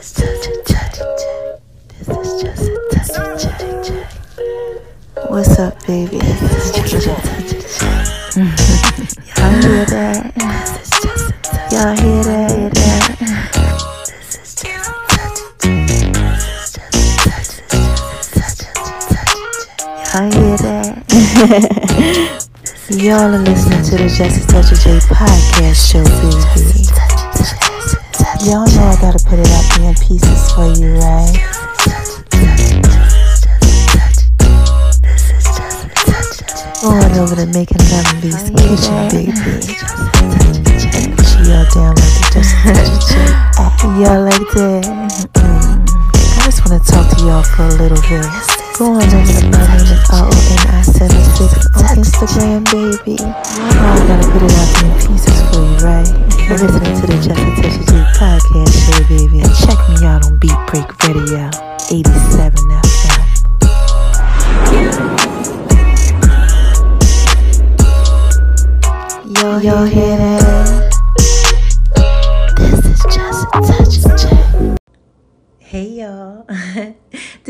is just a J. This is just a touch J. What's up, baby? This is just a touch J. Y'all hear that? This is just a touch. Y'all hear that? Hear that? This is just a touch of J. This is just a touch. This is just a touch of J. Y'all hear that? Y'all are listening to the Just a Touch of J podcast show, baby. Y'all know I gotta put it up in pieces for you, right? Going over to making Lemon kitchen, baby. She all down like the Just Touch of J. Y'all like that? Mm. I just wanna talk to y'all for a little bit. Go on over to my name is R-O-N-I-76 on Instagram, baby. Y'all know I gotta put it out in pieces for you, right? You're listening to the Just a Touch J podcast show, baby. And check me out on Beat Break Radio, 87 FM. Yo, y'all hear that?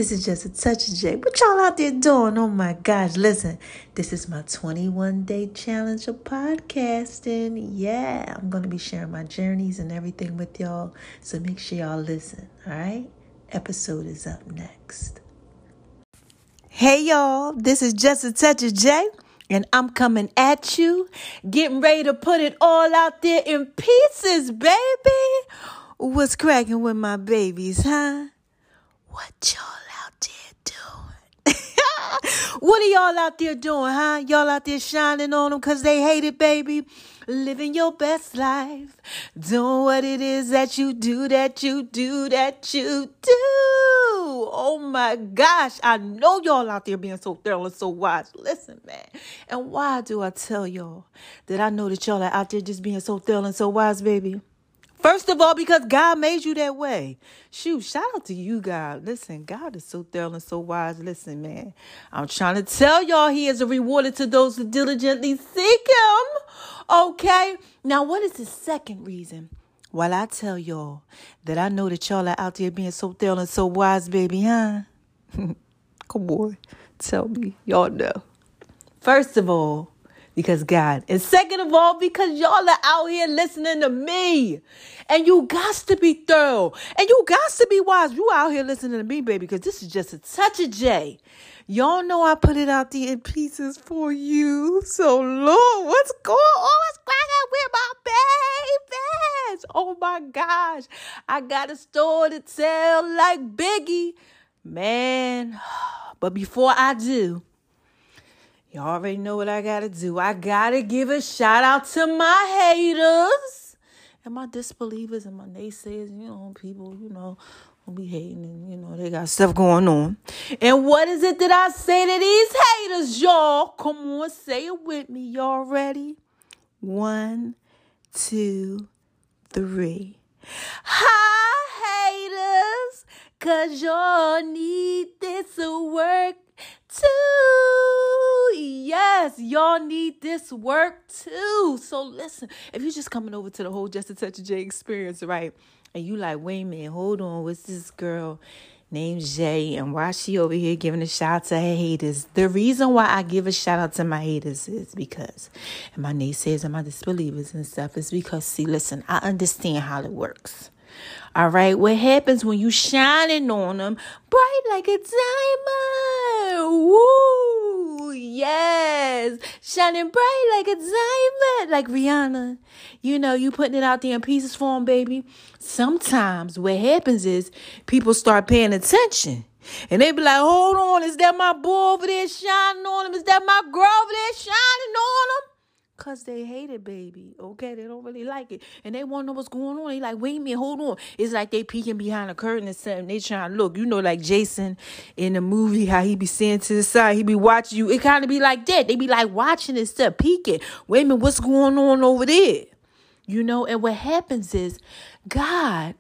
This is just a touch of J. What y'all out there doing? Oh my gosh, listen, this is my 21 day challenge of podcasting. Yeah, I'm gonna be sharing my journeys and everything with y'all, so make sure y'all listen. All right, episode is up next. Hey y'all, this is just a touch of J. And I'm coming at you, getting ready to put it all out there in pieces, baby. What's cracking with my babies, huh? What y'all? What are y'all out there doing, huh? Y'all out there shining on them because they hate it, baby. Living your best life. Doing what it is that you do, that you do, that you do. Oh my gosh. I know y'all out there being so thorough and so wise. Listen, man. And why do I tell y'all that I know that y'all are out there just being so thorough and so wise, baby? First of all, because God made you that way. Shoot, shout out to you, God. Listen, God is so thorough and so wise. Listen, man, I'm trying to tell y'all He is a rewarder to those who diligently seek Him. Okay? Now, what is the second reason? While I tell y'all that I know that y'all are out there being so thorough and so wise, baby, huh? Come on, tell me. Y'all know. First of all, because God. And second of all, because y'all are out here listening to me. And you got to be thorough. And you got to be wise. You out here listening to me, baby, because this is just a touch of J. Y'all know I put it out there in pieces for you. So, Lord, what's going on? What's cracking with my babies? Oh my gosh. I got a story to tell like Biggie. Man, but before I do, you already know what I gotta do. I gotta give a shout out to my haters and my disbelievers and my naysayers. You know, people, you know, will be hating and, you know, they got stuff going on. And what is it that I say to these haters, y'all? Come on, say it with me. Y'all ready? One, two, three. Hi, haters, cause y'all need this to work too. Yes, y'all need this work too. So listen, if you're just coming over to the whole Just a Touch of J experience, right? And you like, wait a minute, hold on, what's this girl named Jay and why she over here giving a shout out to her haters? The reason why I give a shout out to my haters is because, and my naysayers and my disbelievers and stuff, is because, see, listen, I understand how it works. All right, what happens when you shining on them bright like a diamond? Woo! Yes, shining bright like a diamond, like Rihanna. You know, you putting it out there in pieces for them, baby. Sometimes what happens is people start paying attention. And they be like, hold on, is that my boy over there shining on him? Is that my girl over there shining on him? Cause they hate it, baby. Okay, they don't really like it, and they want to know what's going on. They like, wait a minute, hold on. It's like they peeking behind the curtain and something. They trying to look. You know, like Jason in the movie, how he be saying to the side, he be watching you. It kind of be like that. They be like watching and stuff, peeking. Wait a minute, what's going on over there? You know, and what happens is, God,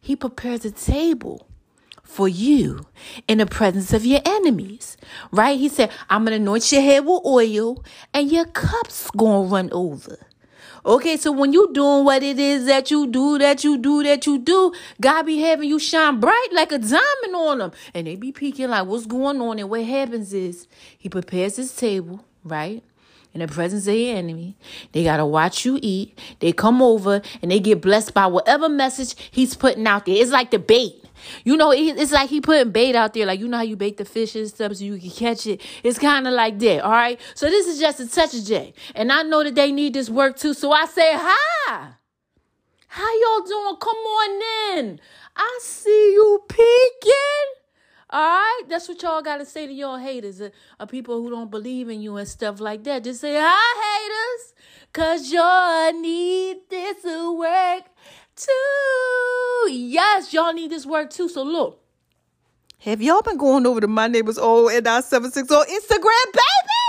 He prepares a table for you in the presence of your enemies, right? He said, I'm going to anoint your head with oil and your cup's going to run over. Okay, so when you doing what it is that you do, that you do, that you do, God be having you shine bright like a diamond on them. And they be peeking like, what's going on? And what happens is he prepares his table, right? in the presence of your enemy. They got to watch you eat. They come over and they get blessed by whatever message he's putting out there. It's like the bait. You know, it's like he putting bait out there. Like, you know how you bait the fish and stuff so you can catch it? It's kind of like that, all right? So this is just a touch of J. And I know that they need this work too. So I say, hi. How y'all doing? Come on in. I see you peeking. All right, that's what y'all gotta say to y'all haters, uh, uh, people who don't believe in you and stuff like that. Just say, "Hi, haters," cause y'all need this to work too. Yes, y'all need this work too. So look, have y'all been going over to my neighbor's old and I seven six on Instagram, baby?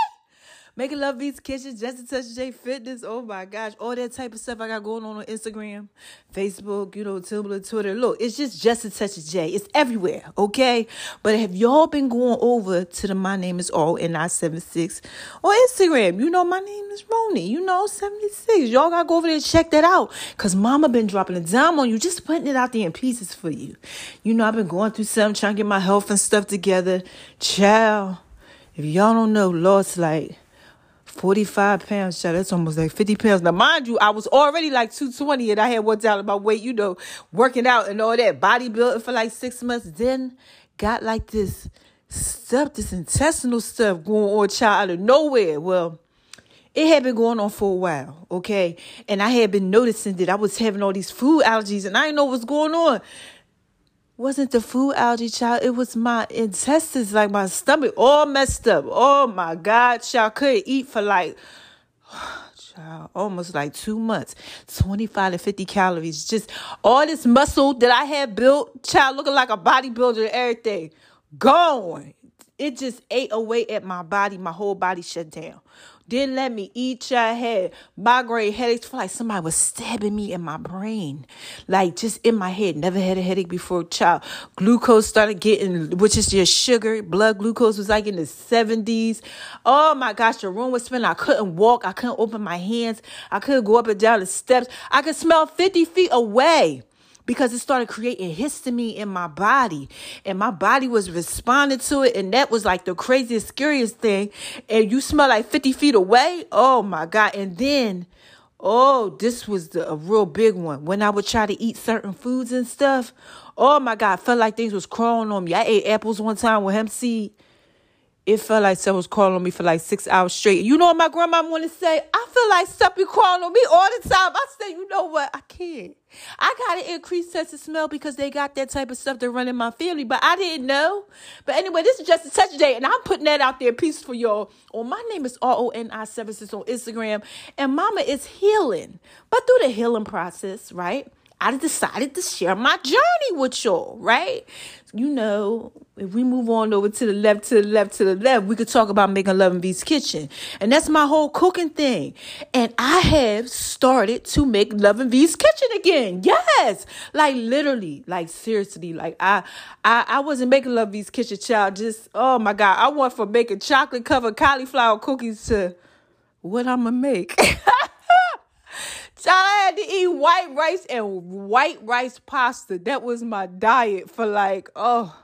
Making Love Beats Kitchen, Just a Touch J Fitness. Oh my gosh, all that type of stuff I got going on on Instagram, Facebook, you know, Tumblr, Twitter. Look, it's just Just a Touch of J. It's everywhere, okay? But have y'all been going over to the My Name is All in I 76 on Instagram? You know, my name is Roni, you know, 76. Y'all gotta go over there and check that out. Cause mama been dropping a dime on you, just putting it out there in pieces for you. You know, I've been going through something, trying to get my health and stuff together. Child, if y'all don't know, Lord's like 45 pounds, child. That's almost like 50 pounds. Now, mind you, I was already like 220 and I had one down my weight, you know, working out and all that, bodybuilding for like six months. Then got like this stuff, this intestinal stuff going on, child, out of nowhere. Well, it had been going on for a while, okay? And I had been noticing that I was having all these food allergies and I didn't know what's going on wasn't the food allergy, child. It was my intestines, like my stomach, all messed up. Oh my God, child. Couldn't eat for like, child, almost like two months. 25 to 50 calories. Just all this muscle that I had built, child, looking like a bodybuilder and everything, gone. It just ate away at my body. My whole body shut down. Didn't let me eat. I had migraine headaches. Feel like somebody was stabbing me in my brain, like just in my head. Never had a headache before. Child, glucose started getting, which is your sugar. Blood glucose was like in the seventies. Oh my gosh, the room was spinning. I couldn't walk. I couldn't open my hands. I couldn't go up and down the steps. I could smell fifty feet away because it started creating histamine in my body. And my body was responding to it. And that was like the craziest scariest thing. And you smell like 50 feet away? Oh my god. And then oh this was the, a real big one. When i would try to eat certain foods and stuff oh my god felt like things was crawling on me. I ate apples one time with hemp seed it felt like someone was calling on me for like six hours straight. You know what my grandma want to say? I feel like be crawling on me all the time. I say, you know what? I can't. I got an increased sense of smell because they got that type of stuff to run in my family, but I didn't know. But anyway, this is just a touch day, and I'm putting that out there, peace for y'all. Oh, my name is R O N I Services on Instagram, and Mama is healing, but through the healing process, right? I decided to share my journey with y'all, right? You know, if we move on over to the left, to the left, to the left, we could talk about making Love and V's kitchen. And that's my whole cooking thing. And I have started to make Love and V's kitchen again. Yes. Like literally, like seriously, like I I, I wasn't making Love V's kitchen child. Just oh my God. I went from making chocolate covered cauliflower cookies to what I'm gonna make. I had to eat white rice and white rice pasta. That was my diet for like, oh,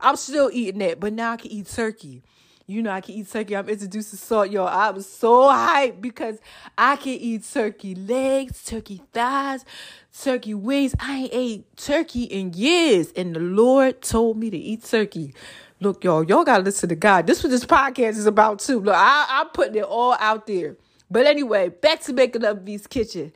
I'm still eating that, but now I can eat turkey. You know, I can eat turkey. I'm introduced to salt, y'all. I'm so hyped because I can eat turkey legs, turkey thighs, turkey wings. I ain't ate turkey in years, and the Lord told me to eat turkey. Look, y'all, y'all gotta listen to God. This what this podcast is about too. Look, I, I'm putting it all out there. But anyway, back to making Love V's kitchen.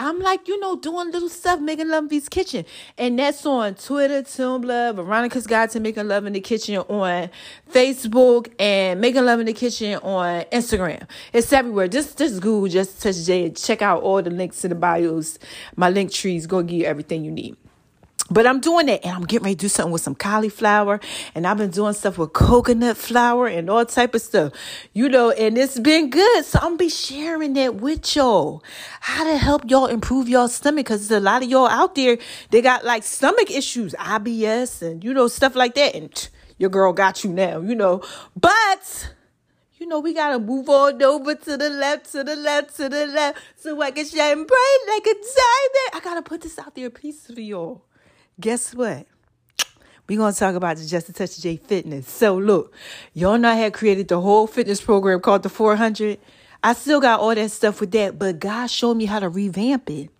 I'm like, you know, doing little stuff, making love in V's kitchen. And that's on Twitter, Tumblr, Veronica's Guide to Making Love in the Kitchen on Facebook, and Making Love in the Kitchen on Instagram. It's everywhere. Just just Google just touch J check out all the links to the bios. My link trees go give you everything you need. But I'm doing it and I'm getting ready to do something with some cauliflower and I've been doing stuff with coconut flour and all type of stuff, you know, and it's been good. So I'm be sharing that with y'all. How to help y'all improve y'all stomach. Cause there's a lot of y'all out there, they got like stomach issues, IBS and, you know, stuff like that. And your girl got you now, you know, but you know, we gotta move on over to the left, to the left, to the left, so I can shine bright like a diamond. I gotta put this out there a piece for y'all. Guess what? We're gonna talk about the Just a Touch of J Fitness. So look, y'all know I had created the whole fitness program called the 400. I still got all that stuff with that, but God showed me how to revamp it.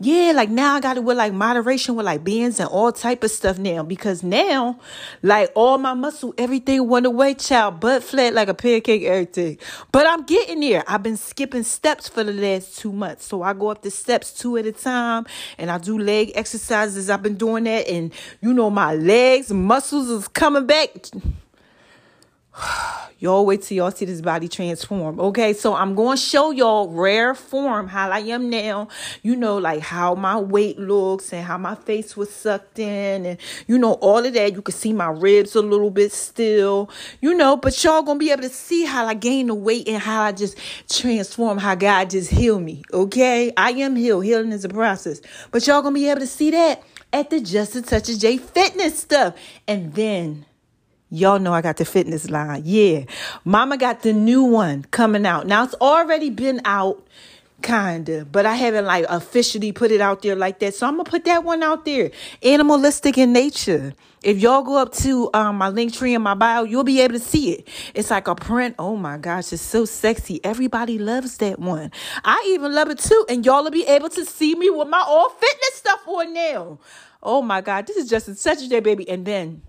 Yeah, like now I got to wear like moderation with like bands and all type of stuff now because now, like all my muscle, everything went away, child, butt flat like a pancake, everything. But I'm getting there. I've been skipping steps for the last two months, so I go up the steps two at a time, and I do leg exercises. I've been doing that, and you know my legs, muscles is coming back. y'all wait till y'all see this body transform. Okay, so I'm going to show y'all rare form how I am now. You know, like how my weight looks and how my face was sucked in, and you know all of that. You can see my ribs a little bit still, you know, but y'all gonna be able to see how I gain the weight and how I just transform. How God just healed me. Okay, I am healed. Healing is a process, but y'all gonna be able to see that at the Just a Touch of J Fitness stuff, and then Y'all know I got the fitness line. Yeah. Mama got the new one coming out. Now it's already been out kinda, but I haven't like officially put it out there like that. So I'm gonna put that one out there. Animalistic in nature. If y'all go up to um, my link tree in my bio, you'll be able to see it. It's like a print. Oh my gosh, it's so sexy. Everybody loves that one. I even love it too. And y'all will be able to see me with my all fitness stuff on now. Oh my God, this is just such a day, baby. And then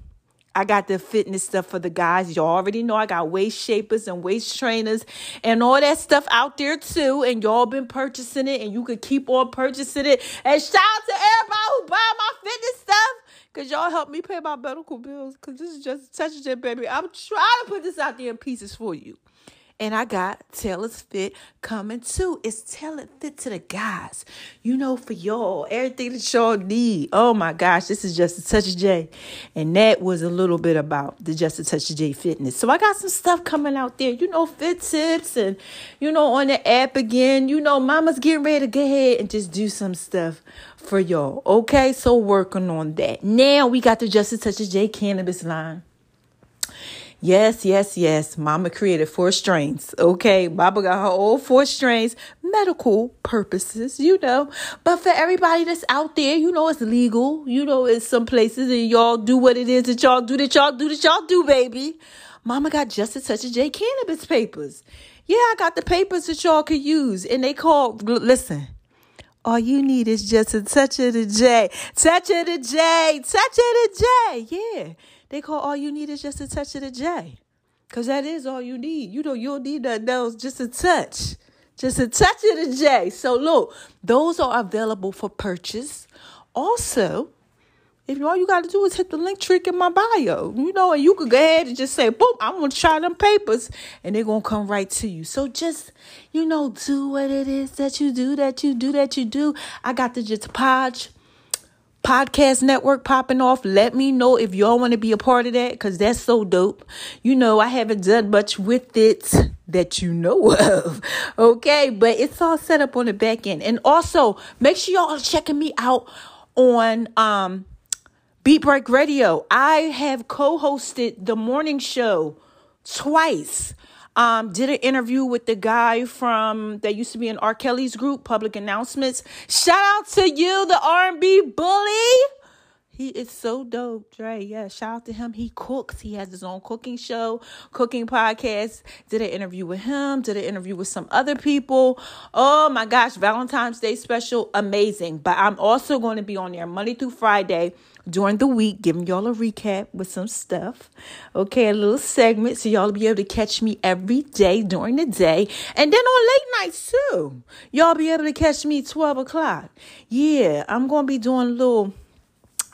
I got the fitness stuff for the guys. You already know I got waist shapers and waist trainers and all that stuff out there too. And y'all been purchasing it and you could keep on purchasing it. And shout out to everybody who buy my fitness stuff. Cause y'all help me pay my medical bills. Cause this is just such a baby. I'm trying to put this out there in pieces for you. And I got Taylor's Fit coming too. It's Taylor Fit to the guys. You know, for y'all, everything that y'all need. Oh my gosh, this is just a touch of J. And that was a little bit about the Just a Touch of J fitness. So I got some stuff coming out there, you know, fit tips and, you know, on the app again. You know, mama's getting ready to go ahead and just do some stuff for y'all. Okay, so working on that. Now we got the Just a Touch of J cannabis line. Yes, yes, yes. Mama created four strains. Okay. Baba got her old four strains, medical purposes, you know. But for everybody that's out there, you know, it's legal. You know, it's some places and y'all do what it is that y'all do that y'all do that y'all do, baby. Mama got just a touch of J cannabis papers. Yeah, I got the papers that y'all could use. And they call, listen, all you need is just a touch of the J. Touch of the J. Touch of the J. Yeah. They call all you need is just a touch of the J. Because that is all you need. You know, you'll need nothing else, just a touch. Just a touch of the J. So look, those are available for purchase. Also, if all you got to do is hit the link trick in my bio, you know, and you could go ahead and just say, boom, I'm to try them papers, and they're to come right to you. So just, you know, do what it is that you do, that you do, that you do. I got the just podge podcast network popping off. Let me know if y'all want to be a part of that because that's so dope. You know, I haven't done much with it that you know of. Okay, but it's all set up on the back end. And also, make sure y'all are checking me out on um Beat Break Radio. I have co-hosted the morning show twice. Um, did an interview with the guy from that used to be in R. Kelly's group, Public Announcements. Shout out to you, the R&B bully. He is so dope, Dre. Yeah, shout out to him. He cooks. He has his own cooking show, cooking podcast. Did an interview with him. Did an interview with some other people. Oh my gosh, Valentine's Day special, amazing. But I'm also going to be on there Monday through Friday during the week, giving y'all a recap with some stuff. Okay, a little segment so y'all be able to catch me every day during the day. And then on late nights too. Y'all be able to catch me 12 o'clock. Yeah, I'm going to be doing a little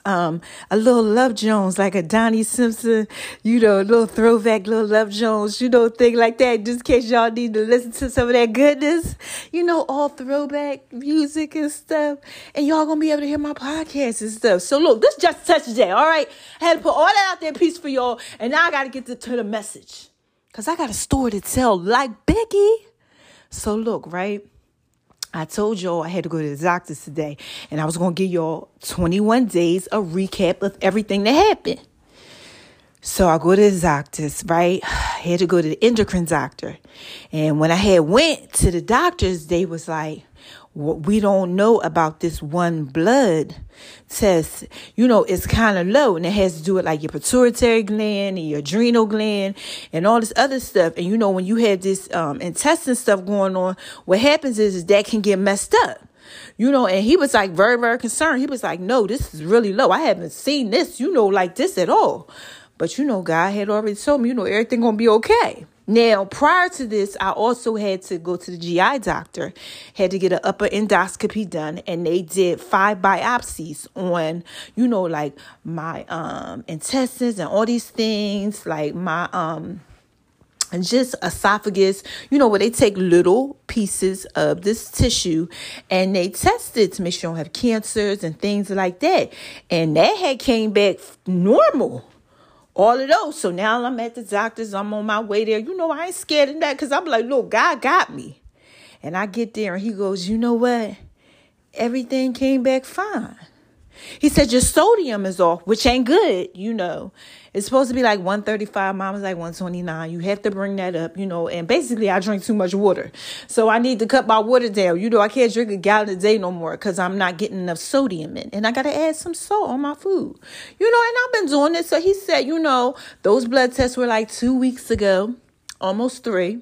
um, a little Love Jones, like a Donnie Simpson, you know, a little throwback, little Love Jones, you know, thing like that, just in case y'all need to listen to some of that goodness, you know, all throwback music and stuff. And y'all gonna be able to hear my podcast and stuff. So look, this just touch day, all right? I had to put all that out there piece for y'all, and now I gotta get to, to the message. Cause I got a story to tell like Biggie. So look, right? I told y'all I had to go to the doctor's today and I was going to give y'all 21 days a recap of everything that happened. So I go to the doctor's, right? I had to go to the endocrine doctor. And when I had went to the doctors, they was like, we don't know about this one blood test, you know, it's kind of low and it has to do with like your pituitary gland and your adrenal gland and all this other stuff. And you know, when you have this um, intestine stuff going on, what happens is, is that can get messed up. You know, and he was like very, very concerned. He was like, no, this is really low. I haven't seen this, you know, like this at all. But you know, God had already told me, you know, everything gonna be okay. Now, prior to this, I also had to go to the GI doctor, had to get an upper endoscopy done, and they did five biopsies on, you know, like my um intestines and all these things, like my um and just esophagus, you know, where they take little pieces of this tissue and they test it to make sure you don't have cancers and things like that. And that had came back normal all of those. So now I'm at the doctor's. I'm on my way there. You know, I ain't scared of that because I'm like, look, God got me. And I get there and he goes, you know what? Everything came back fine. He said, Your sodium is off, which ain't good, you know. It's supposed to be like 135. Mom was like 129. You have to bring that up, you know. And basically, I drink too much water. So I need to cut my water down. You know, I can't drink a gallon a day no more because I'm not getting enough sodium in. And I got to add some salt on my food, you know. And I've been doing this. So he said, You know, those blood tests were like two weeks ago almost three.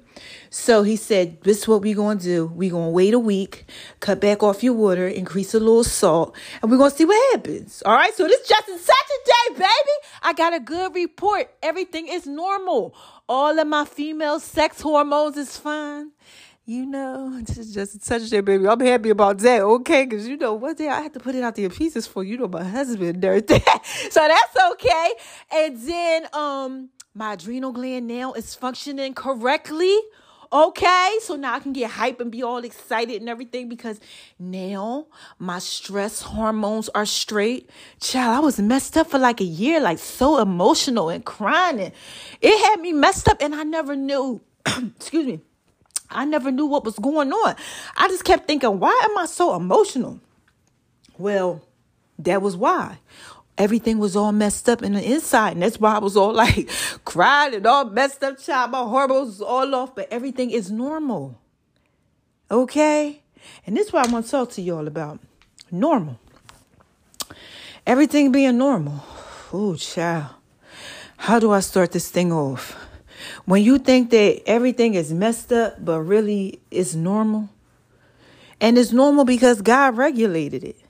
So he said, This is what we're going to do. We're going to wait a week, cut back off your water, increase a little salt, and we're going to see what happens. All right. So this is just such a day, baby. I got a good report. Everything is normal. All of my female sex hormones is fine. You know, this is just such a day, baby. I'm happy about that, okay? Because you know, one day I have to put it out there pieces for you know my husband and everything. so that's okay. And then um my adrenal gland now is functioning correctly. Okay, so now I can get hype and be all excited and everything because now my stress hormones are straight. Child, I was messed up for like a year, like so emotional and crying. it had me messed up and I never knew. excuse me. I never knew what was going on. I just kept thinking, why am I so emotional? Well, that was why everything was all messed up in the inside. And that's why I was all like crying and all messed up, child. My hormones is all off, but everything is normal. Okay? And this is what I want to talk to y'all about. Normal. Everything being normal. Oh, child. How do I start this thing off? When you think that everything is messed up, but really it's normal. And it's normal because God regulated it.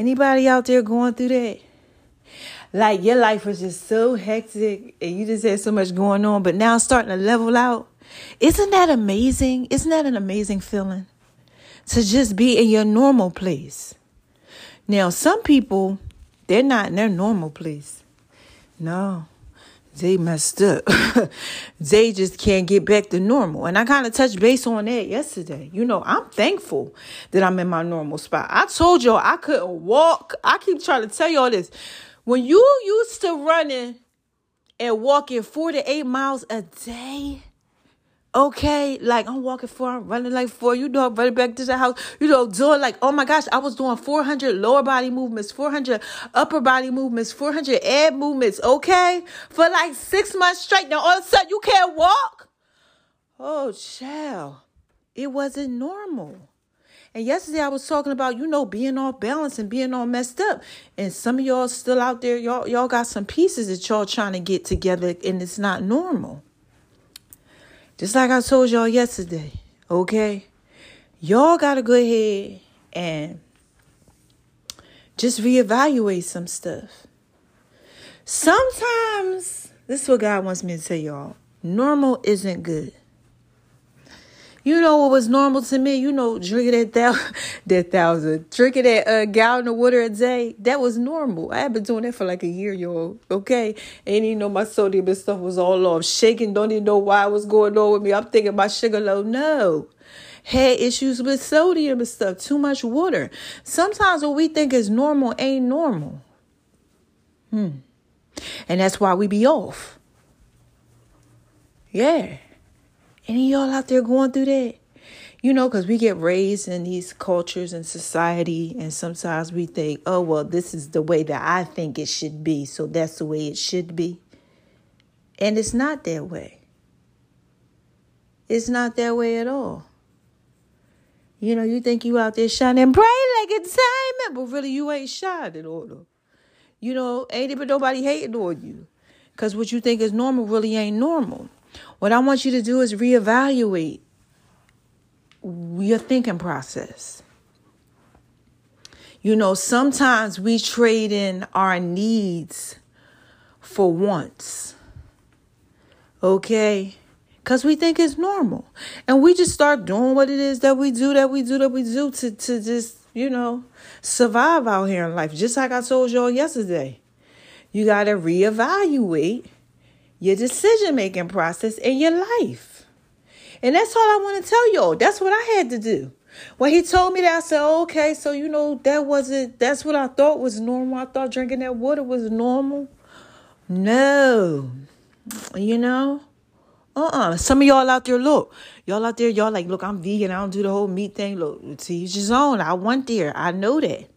Anybody out there going through that? Like your life was just so hectic and you just had so much going on, but now starting to level out. Isn't that amazing? Isn't that an amazing feeling? To just be in your normal place. Now, some people, they're not in their normal place. No they messed up. they just can't get back to normal. And I kind of touched base on that yesterday. You know, I'm thankful that I'm in my normal spot. I told y'all I couldn't walk. I keep trying to tell y'all this. When you used to running and walking four to eight miles a day, okay, like I'm walking four, I'm running like four, you know, I'm running back to the house, you know, doing like, oh my gosh, I was doing 400 lower body movements, 400 upper body movements, 400 ab movements, okay, for like six months straight. Now all of a sudden you can't walk. Oh, child, it wasn't normal. And yesterday I was talking about, you know, being off balance and being all messed up. And some of y'all still out there, y'all, y'all got some pieces that y'all trying to get together and it's not normal. Just like I told y'all yesterday, okay? Y'all got to go ahead and just reevaluate some stuff. Sometimes, this is what God wants me to tell y'all normal isn't good. You know what was normal to me? You know, drinking that thousand, that thousand, drinking that uh, gallon of water a day. That was normal. I had been doing that for like a year, y'all. Okay, and you know my sodium and stuff was all off, shaking. Don't even know why it was going on with me. I'm thinking my sugar low. No, had issues with sodium and stuff. Too much water. Sometimes what we think is normal ain't normal. Hmm, and that's why we be off. Yeah. Any y'all out there going through that? You know, because we get raised in these cultures and society, and sometimes we think, oh, well, this is the way that I think it should be, so that's the way it should be. And it's not that way. It's not that way at all. You know, you think you out there shining bright like a diamond, but really you ain't shining on. You know, ain't even nobody hating on you. Because what you think is normal really ain't normal. What I want you to do is reevaluate your thinking process. You know, sometimes we trade in our needs for wants. Okay? Because we think it's normal. And we just start doing what it is that we do, that we do, that we do to, to just, you know, survive out here in life. Just like I told y'all yesterday. You got to reevaluate your decision making process in your life. And that's all I want to tell y'all. That's what I had to do. When he told me that, I said, okay, so you know, that wasn't, that's what I thought was normal. I thought drinking that water was normal. No. You know? Uh-uh. Some of y'all out there, look. Y'all out there, y'all like, look, I'm vegan. I don't do the whole meat thing. Look, to each his own. I went there. I know that.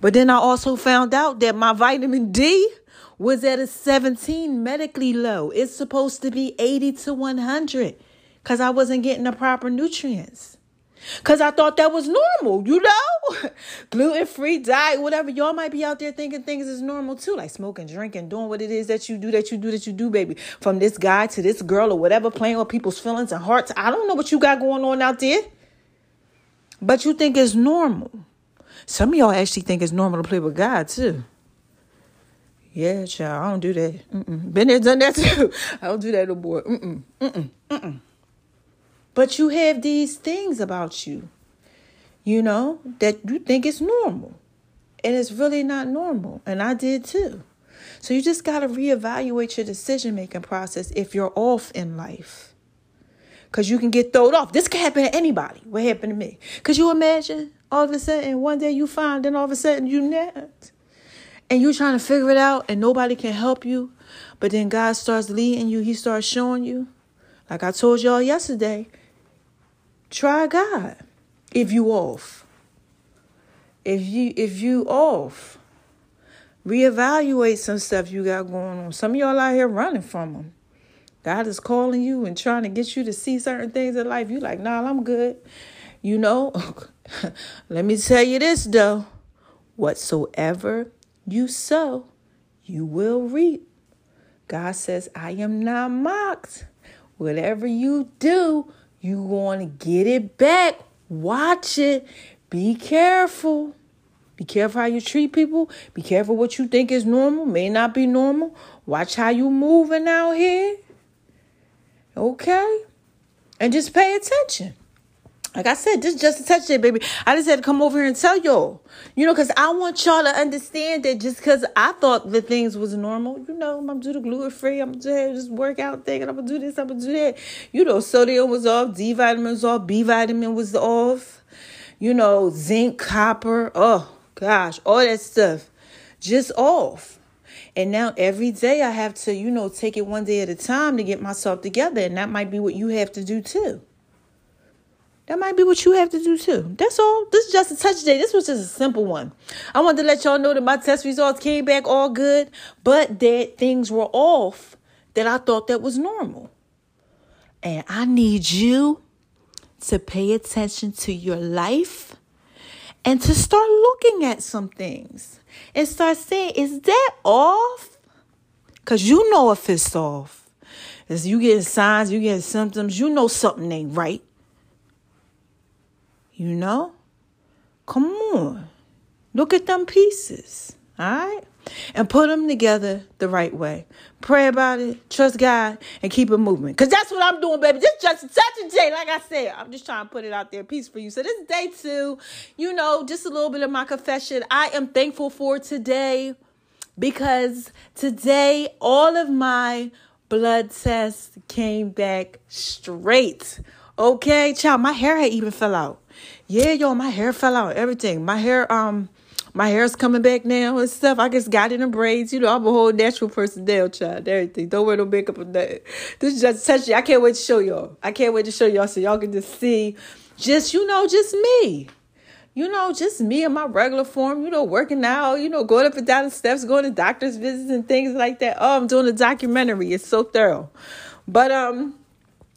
But then I also found out that my vitamin D was at a 17 medically low. It's supposed to be 80 to 100 because I wasn't getting the proper nutrients. Because I thought that was normal, you know? Gluten free diet, whatever. Y'all might be out there thinking things is normal too, like smoking, drinking, doing what it is that you do, that you do, that you do, baby. From this guy to this girl or whatever, playing with people's feelings and hearts. I don't know what you got going on out there. But you think it's normal. Some of y'all actually think it's normal to play with God too. Yeah, child, I don't do that. Mm-mm. Been there, done that too. I don't do that no more. Mm-mm. Mm-mm. Mm-mm. But you have these things about you, you know, that you think is normal. And it's really not normal. And I did too. So you just got to reevaluate your decision making process if you're off in life. Because you can get thrown off. This can happen to anybody. What happened to me? Could you imagine all of a sudden one day you find, then all of a sudden you not? And you're trying to figure it out and nobody can help you. But then God starts leading you, He starts showing you. Like I told y'all yesterday, Try God. If you off. If you if you off. Reevaluate some stuff you got going on. Some of y'all out here running from them. God is calling you and trying to get you to see certain things in life. You like, nah, I'm good. You know, let me tell you this though. Whatsoever you sow, you will reap. God says, I am not mocked. Whatever you do, you going to get it back. Watch it. Be careful. Be careful how you treat people. Be careful what you think is normal. May not be normal. Watch how you moving out here. Okay? And just pay attention. Like I said, this is just a touch day, baby. I just had to come over here and tell y'all. You know, because I want y'all to understand that just because I thought the things was normal, you know, I'm gonna do the gluten free, I'm gonna do this workout thing, and I'm gonna do this, I'm gonna do that. You know, sodium was off, D vitamin was off, B vitamin was off, you know, zinc, copper, oh gosh, all that stuff just off. And now every day I have to, you know, take it one day at a time to get myself together. And that might be what you have to do too. That might be what you have to do too. That's all. This is just a touch day. This was just a simple one. I wanted to let y'all know that my test results came back all good, but that things were off that I thought that was normal. And I need you to pay attention to your life and to start looking at some things and start saying, is that off? Because you know if it's off. As you get signs, you get symptoms, you know something ain't right. You know? Come on. Look at them pieces. All right? And put them together the right way. Pray about it, trust God, and keep it moving. Because that's what I'm doing, baby. This just such a day. Like I said, I'm just trying to put it out there, peace for you. So this is day two. You know, just a little bit of my confession. I am thankful for today because today all of my blood tests came back straight. Okay, child, my hair had even fell out. Yeah, yo, my hair fell out, everything. My hair, um, my hair's coming back now and stuff. I just got in the braids. You know, I'm a whole natural person now, child. Everything. Don't wear no makeup or nothing. This is just touchy. I can't wait to show y'all. I can't wait to show y'all so y'all can just see just, you know, just me. you know, just me in my regular form, you know, working out, you know, going up and down the steps, going to doctor's visits and things like that. Oh, I'm doing a documentary. It's so thorough. But um,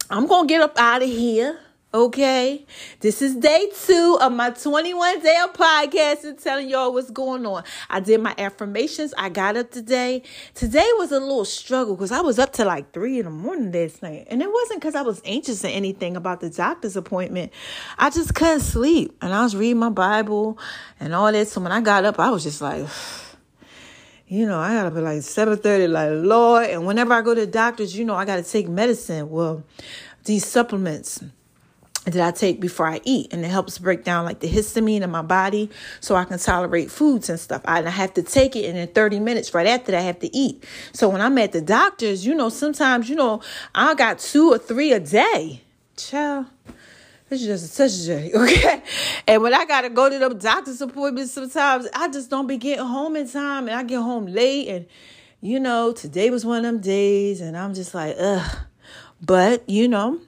I'm gonna get up out of here. Okay, this is day two of my 21 day of podcast and telling y'all what's going on. I did my affirmations. I got up today. Today was a little struggle because I was up to like three in the morning last night, and it wasn't because I was anxious or anything about the doctor's appointment. I just couldn't sleep, and I was reading my Bible and all that. So when I got up, I was just like. you know, I gotta be like 7:30, like Lord. And whenever I go to doctors, you know, I gotta take medicine. Well, these supplements that I take before I eat, and it helps break down like the histamine in my body so I can tolerate foods and stuff. I have to take it, and in 30 minutes right after that, I have to eat. So when I'm at the doctor's, you know, sometimes, you know, I got two or three a day. Child. This is just such a day, okay? And when I gotta go to the doctor's appointments, sometimes I just don't be getting home in time, and I get home late, and you know, today was one of them days, and I'm just like, ugh. But you know,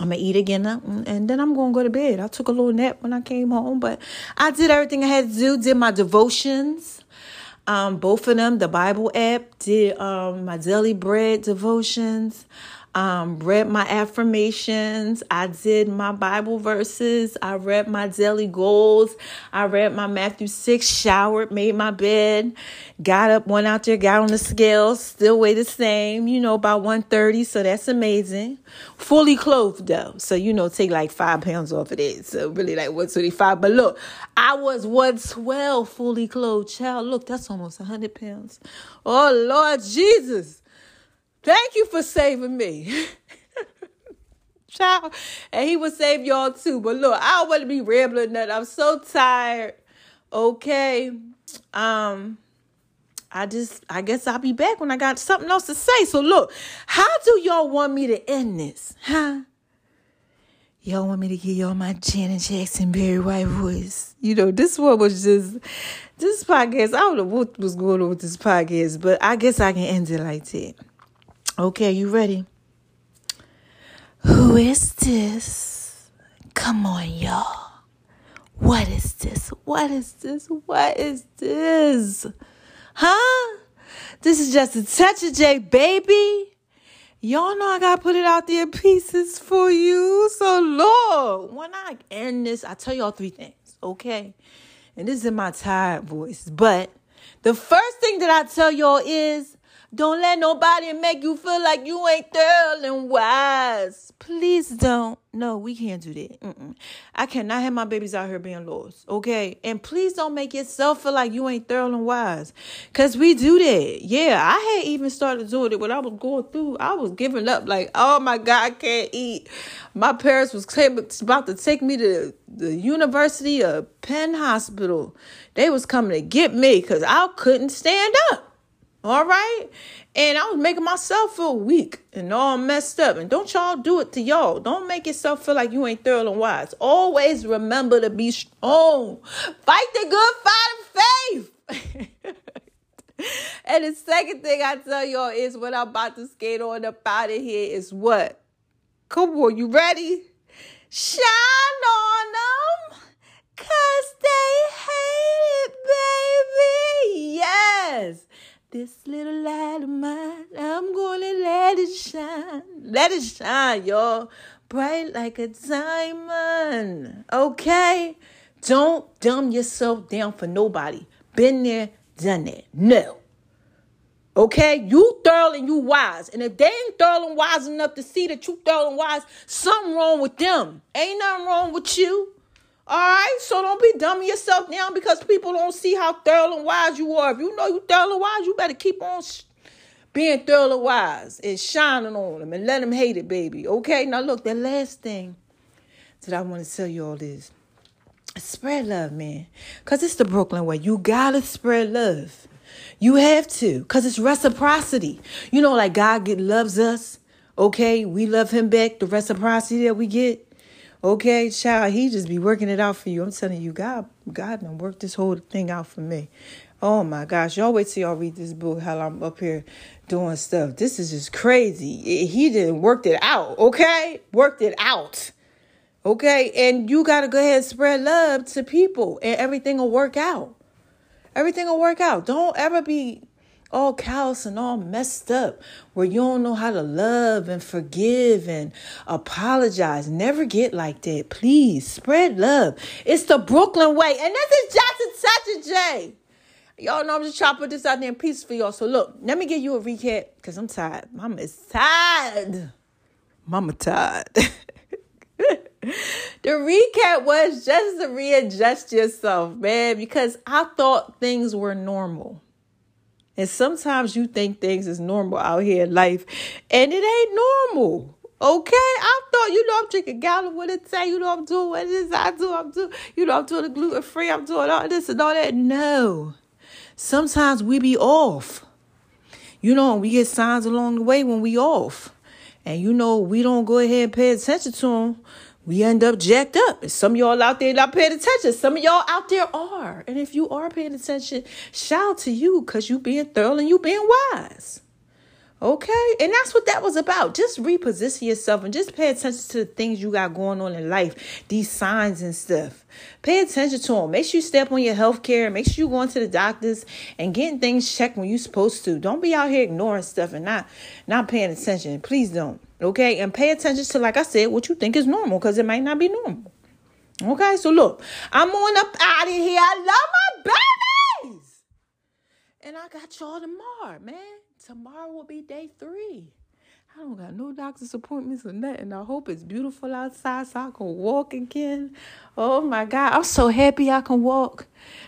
I'm gonna eat again uh, and then I'm gonna go to bed. I took a little nap when I came home, but I did everything I had to do, did my devotions. Um, both of them, the Bible app, did um, my daily bread devotions um, read my affirmations. I did my Bible verses. I read my daily goals. I read my Matthew 6, showered, made my bed, got up, went out there, got on the scales, still weigh the same, you know, about 130. So that's amazing. Fully clothed though. So, you know, take like five pounds off of it. So really like 125. But look, I was 112 fully clothed. Child, look, that's almost 100 pounds. Oh, Lord Jesus. Thank you for saving me. Child. And he will save y'all too. But look, I don't want to be rambling that. I'm so tired. Okay. Um, I just I guess I'll be back when I got something else to say. So look, how do y'all want me to end this? Huh? Y'all want me to give y'all my Janet Jackson Barry White voice? You know, this one was just this podcast. I don't know what was going on with this podcast, but I guess I can end it like that. Okay, you ready? Who is this? Come on, y'all. What is this? What is this? What is this? Huh? This is just a touch of J, baby. Y'all know I gotta put it out there in pieces for you. So, Lord, when I end this, I tell y'all three things, okay? And this is in my tired voice. But the first thing that I tell y'all is don't let nobody make you feel like you ain't thorough and wise. Please don't. No, we can't do that. Mm-mm. I cannot have my babies out here being lost. Okay. And please don't make yourself feel like you ain't thorough and wise. Cause we do that. Yeah. I had even started doing it when I was going through. I was giving up like, oh my God, I can't eat. My parents was about to take me to the University of Penn Hospital. They was coming to get me because I couldn't stand up. All right. And I was making myself feel weak and all messed up. And don't y'all do it to y'all. Don't make yourself feel like you ain't thorough and wise. Always remember to be strong. Fight the good fight of faith. and the second thing I tell y'all is what I'm about to skate on up out of here is what? Come on, you ready? Shine on them. Cause they hate it, baby. Yes. This little light of mine, I'm gonna let it shine. Let it shine, y'all. Bright like a diamond. Okay? Don't dumb yourself down for nobody. Been there, done that. No. Okay? You thorough and you wise. And if they ain't thorough and wise enough to see that you thorough and wise, something wrong with them. Ain't nothing wrong with you. All right, so don't be dumbing yourself down because people don't see how thorough and wise you are. If you know you thorough and wise, you better keep on sh- being thorough and wise and shining on them and let them hate it, baby. Okay, now look, the last thing that I want to tell you all is spread love, man, because it's the Brooklyn way. You gotta spread love. You have to, because it's reciprocity. You know, like God get, loves us. Okay, we love him back. The reciprocity that we get Okay, child, he just be working it out for you. I'm telling you, God, God done worked this whole thing out for me. Oh my gosh, y'all wait till y'all read this book. How I'm up here doing stuff. This is just crazy. He didn't work it out. Okay, worked it out. Okay? And you got to go ahead and spread love to people and everything will work out. Everything will work out. Don't ever be all callous and all messed up where you don't know how to love and forgive and apologize. Never get like that. Please spread love. It's the Brooklyn way. And this is Jackson Touch J. Y'all know I'm just trying to put this out there in peace for y'all. So look, let me give you a recap because I'm tired. Mama is tired. Mama tired. the recap was just to readjust yourself, man, because I thought things were normal. And sometimes you think things is normal out here in life, and it ain't normal. Okay, I thought you know I'm drinking gallon what it say, you know I'm doing what it is I do, I'm doing, you know I'm doing the gluten free, I'm doing all this and all that. No. Sometimes we be off. You know, we get signs along the way when we off. And you know, we don't go ahead and pay attention to them we end up jacked up. And some of y'all out there not paying attention. Some of y'all out there are. And if you are paying attention, shout to you because you being thorough and you being wise. Okay? And that's what that was about. Just reposition yourself and just pay attention to the things you got going on in life, these signs and stuff. Pay attention to them. Make sure you step on your health care. Make sure you going to the doctors and getting things checked when you're supposed to. Don't be out here ignoring stuff and not not paying attention. Please don't. Okay? And pay attention to, like I said, what you think is normal because it might not be normal. Okay? So look, I'm on up out of here. I love my babies. And I got y'all tomorrow, man. Tomorrow will be day three. I don't got no doctor's appointments or nothing. I hope it's beautiful outside so I can walk again. Oh my God. I'm so happy I can walk.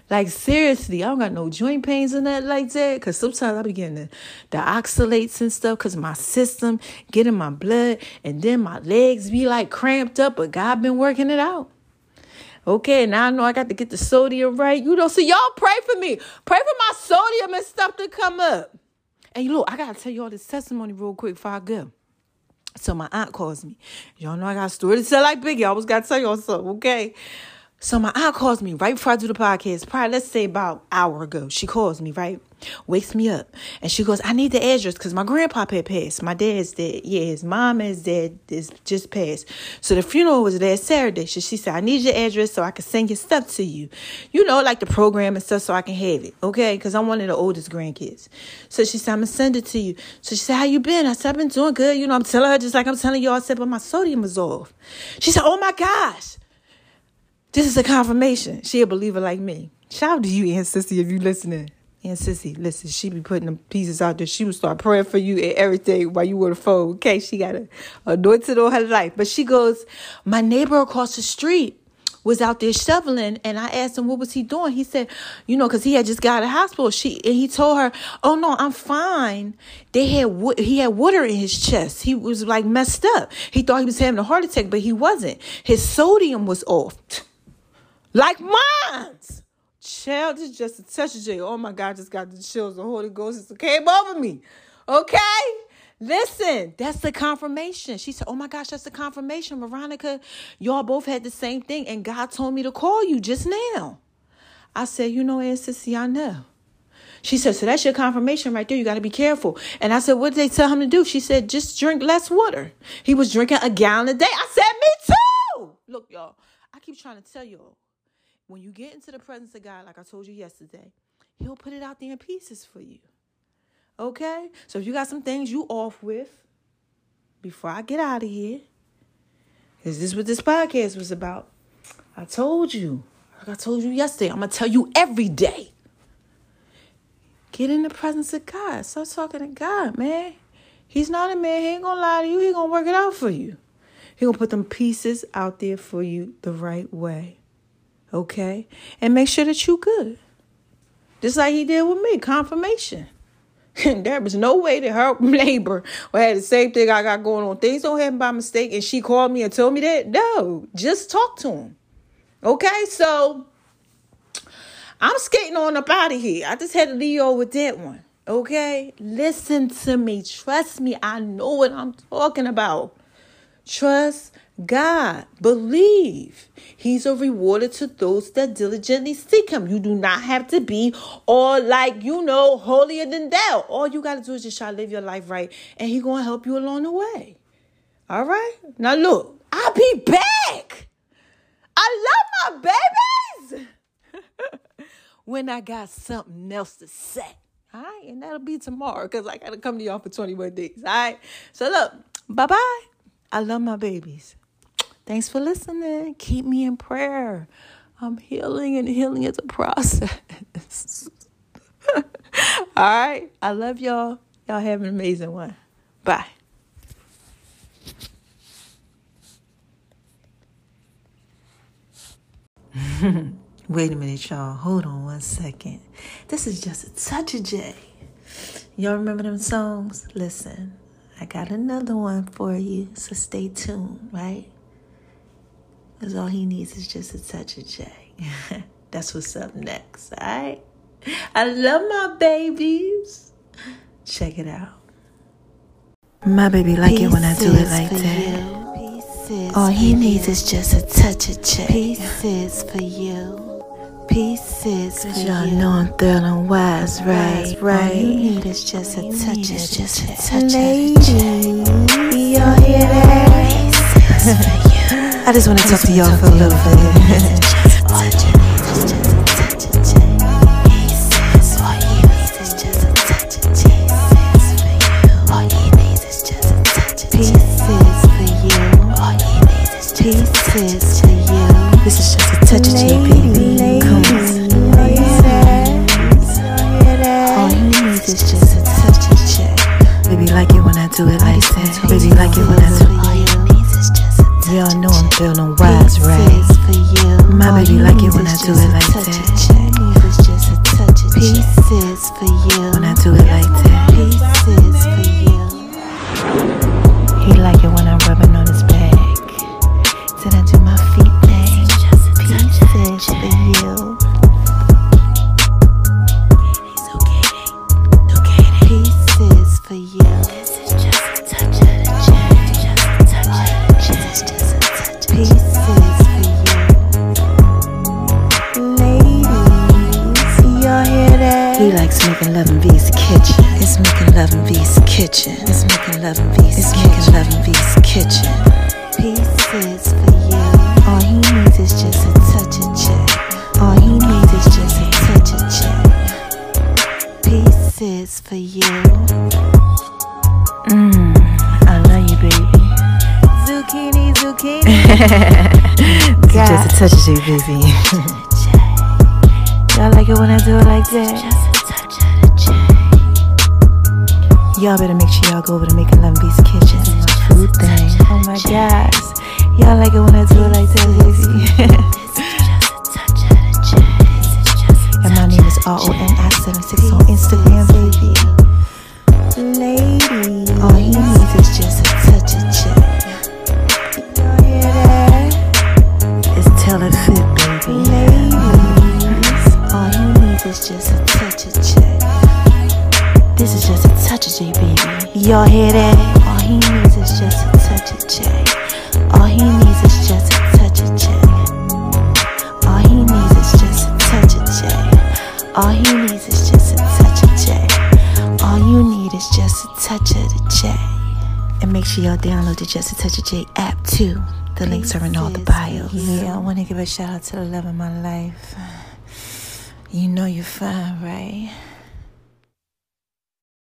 Like seriously, I don't got no joint pains or nothing like that. Cause sometimes I be getting the, the oxalates and stuff because my system get in my blood and then my legs be like cramped up, but God been working it out. Okay, now I know I got to get the sodium right. You know, so y'all pray for me. Pray for my sodium and stuff to come up. And look, I gotta tell you all this testimony real quick before I go. So my aunt calls me. Y'all know I got a story to tell like Biggie. I always gotta tell y'all something, okay? So my aunt calls me right before I do the podcast, probably let's say about hour ago. She calls me, right? Wakes me up. And she goes, I need the address because my grandpa had passed. My dad's dead. Yeah, his mom is dead is just passed. So the funeral was there Saturday. So she said, I need your address so I can send your stuff to you. You know, like the program and stuff so I can have it. Okay? Because I'm one of the oldest grandkids. So she said, I'm gonna send it to you. So she said, How you been? I said, I've been doing good. You know, I'm telling her just like I'm telling y'all, I said, but my sodium is off. She said, Oh my gosh. This is a confirmation. She a believer like me. Shout out to you, Aunt Sissy, if you listening. Aunt Sissy, listen, she be putting the pieces out there. She would start praying for you and everything while you were the phone. Okay, she got a anointed on her life. But she goes, my neighbor across the street was out there shoveling and I asked him what was he doing. He said, you know, cause he had just got out of hospital. She and he told her, oh no, I'm fine. They had he had water in his chest. He was like messed up. He thought he was having a heart attack, but he wasn't. His sodium was off like mine. Child is just a touch of J. Oh my God, just got the chills. The Holy Ghost came over me. Okay? Listen, that's the confirmation. She said, Oh my gosh, that's the confirmation. Veronica, y'all both had the same thing, and God told me to call you just now. I said, You know, Aunt Sissy, I know. She said, So that's your confirmation right there. You got to be careful. And I said, What did they tell him to do? She said, Just drink less water. He was drinking a gallon a day. I said, Me too. Look, y'all, I keep trying to tell y'all when you get into the presence of God, like I told you yesterday, He'll put it out there in pieces for you. Okay? So if you got some things you off with, before I get out of here, is this what this podcast was about? I told you. Like I told you yesterday, I'm going to tell you every day. Get in the presence of God. Start talking to God, man. He's not a man. He ain't going to lie to you. He going to work it out for you. He going to put them pieces out there for you the right way okay? And make sure that you good. Just like he did with me, confirmation. there was no way to help labor or had the same thing I got going on. Things don't happen by mistake. And she called me and told me that. No, just talk to him. Okay, so I'm skating on up out of here. I just had to leave y'all with that one. Okay, listen to me. Trust me. I know what I'm talking about. Trust God. Believe. He's a rewarder to those that diligently seek him. You do not have to be all like, you know, holier than thou. All you got to do is just try to live your life right, and He's going to help you along the way. All right? Now, look, I'll be back. I love my babies. when I got something else to say. All right, and that'll be tomorrow because I gotta come to y'all for 21 days. All right. So look, bye-bye. I love my babies. Thanks for listening. Keep me in prayer. I'm healing and healing is a process. All right. I love y'all. Y'all have an amazing one. Bye. Wait a minute, y'all. Hold on one second. This is just a touch of J. Y'all remember them songs? Listen, I got another one for you, so stay tuned, right? Because all he needs is just a touch of J. That's what's up next, all right? I love my babies. Check it out. My baby like it when I do it like that. All he needs is just a touch of J. Pieces for you. Pieces for Y'all you. know I'm thrilling wise, right? All you need is just a touch of It's just a touch J. Y'all hear that? I just want to talk to y'all for a little bit. Pieces. For you. Need is just a touch of. You. This is just a touch of J, baby. Y'all like it when I do it like that? Just a touch of the J. Y'all better make sure y'all go over to Making Love V's kitchen. My food thing. Oh my gosh. Y'all like it when I do it like that, baby. This is just a touch of the J. This is just a and my name is of the J. RON76 on Instagram, baby. Lady, all he needs is just Y'all hear that? All he needs is just a touch of J. All he needs is just a touch of J. All he needs is just a touch of J. All he needs is just a touch of J. All you need is just a touch of the J. And make sure y'all download the Just a Touch of J app too. The links are in all the bios. Yeah, I want to give a shout out to the love of my life. You know you're fine, right?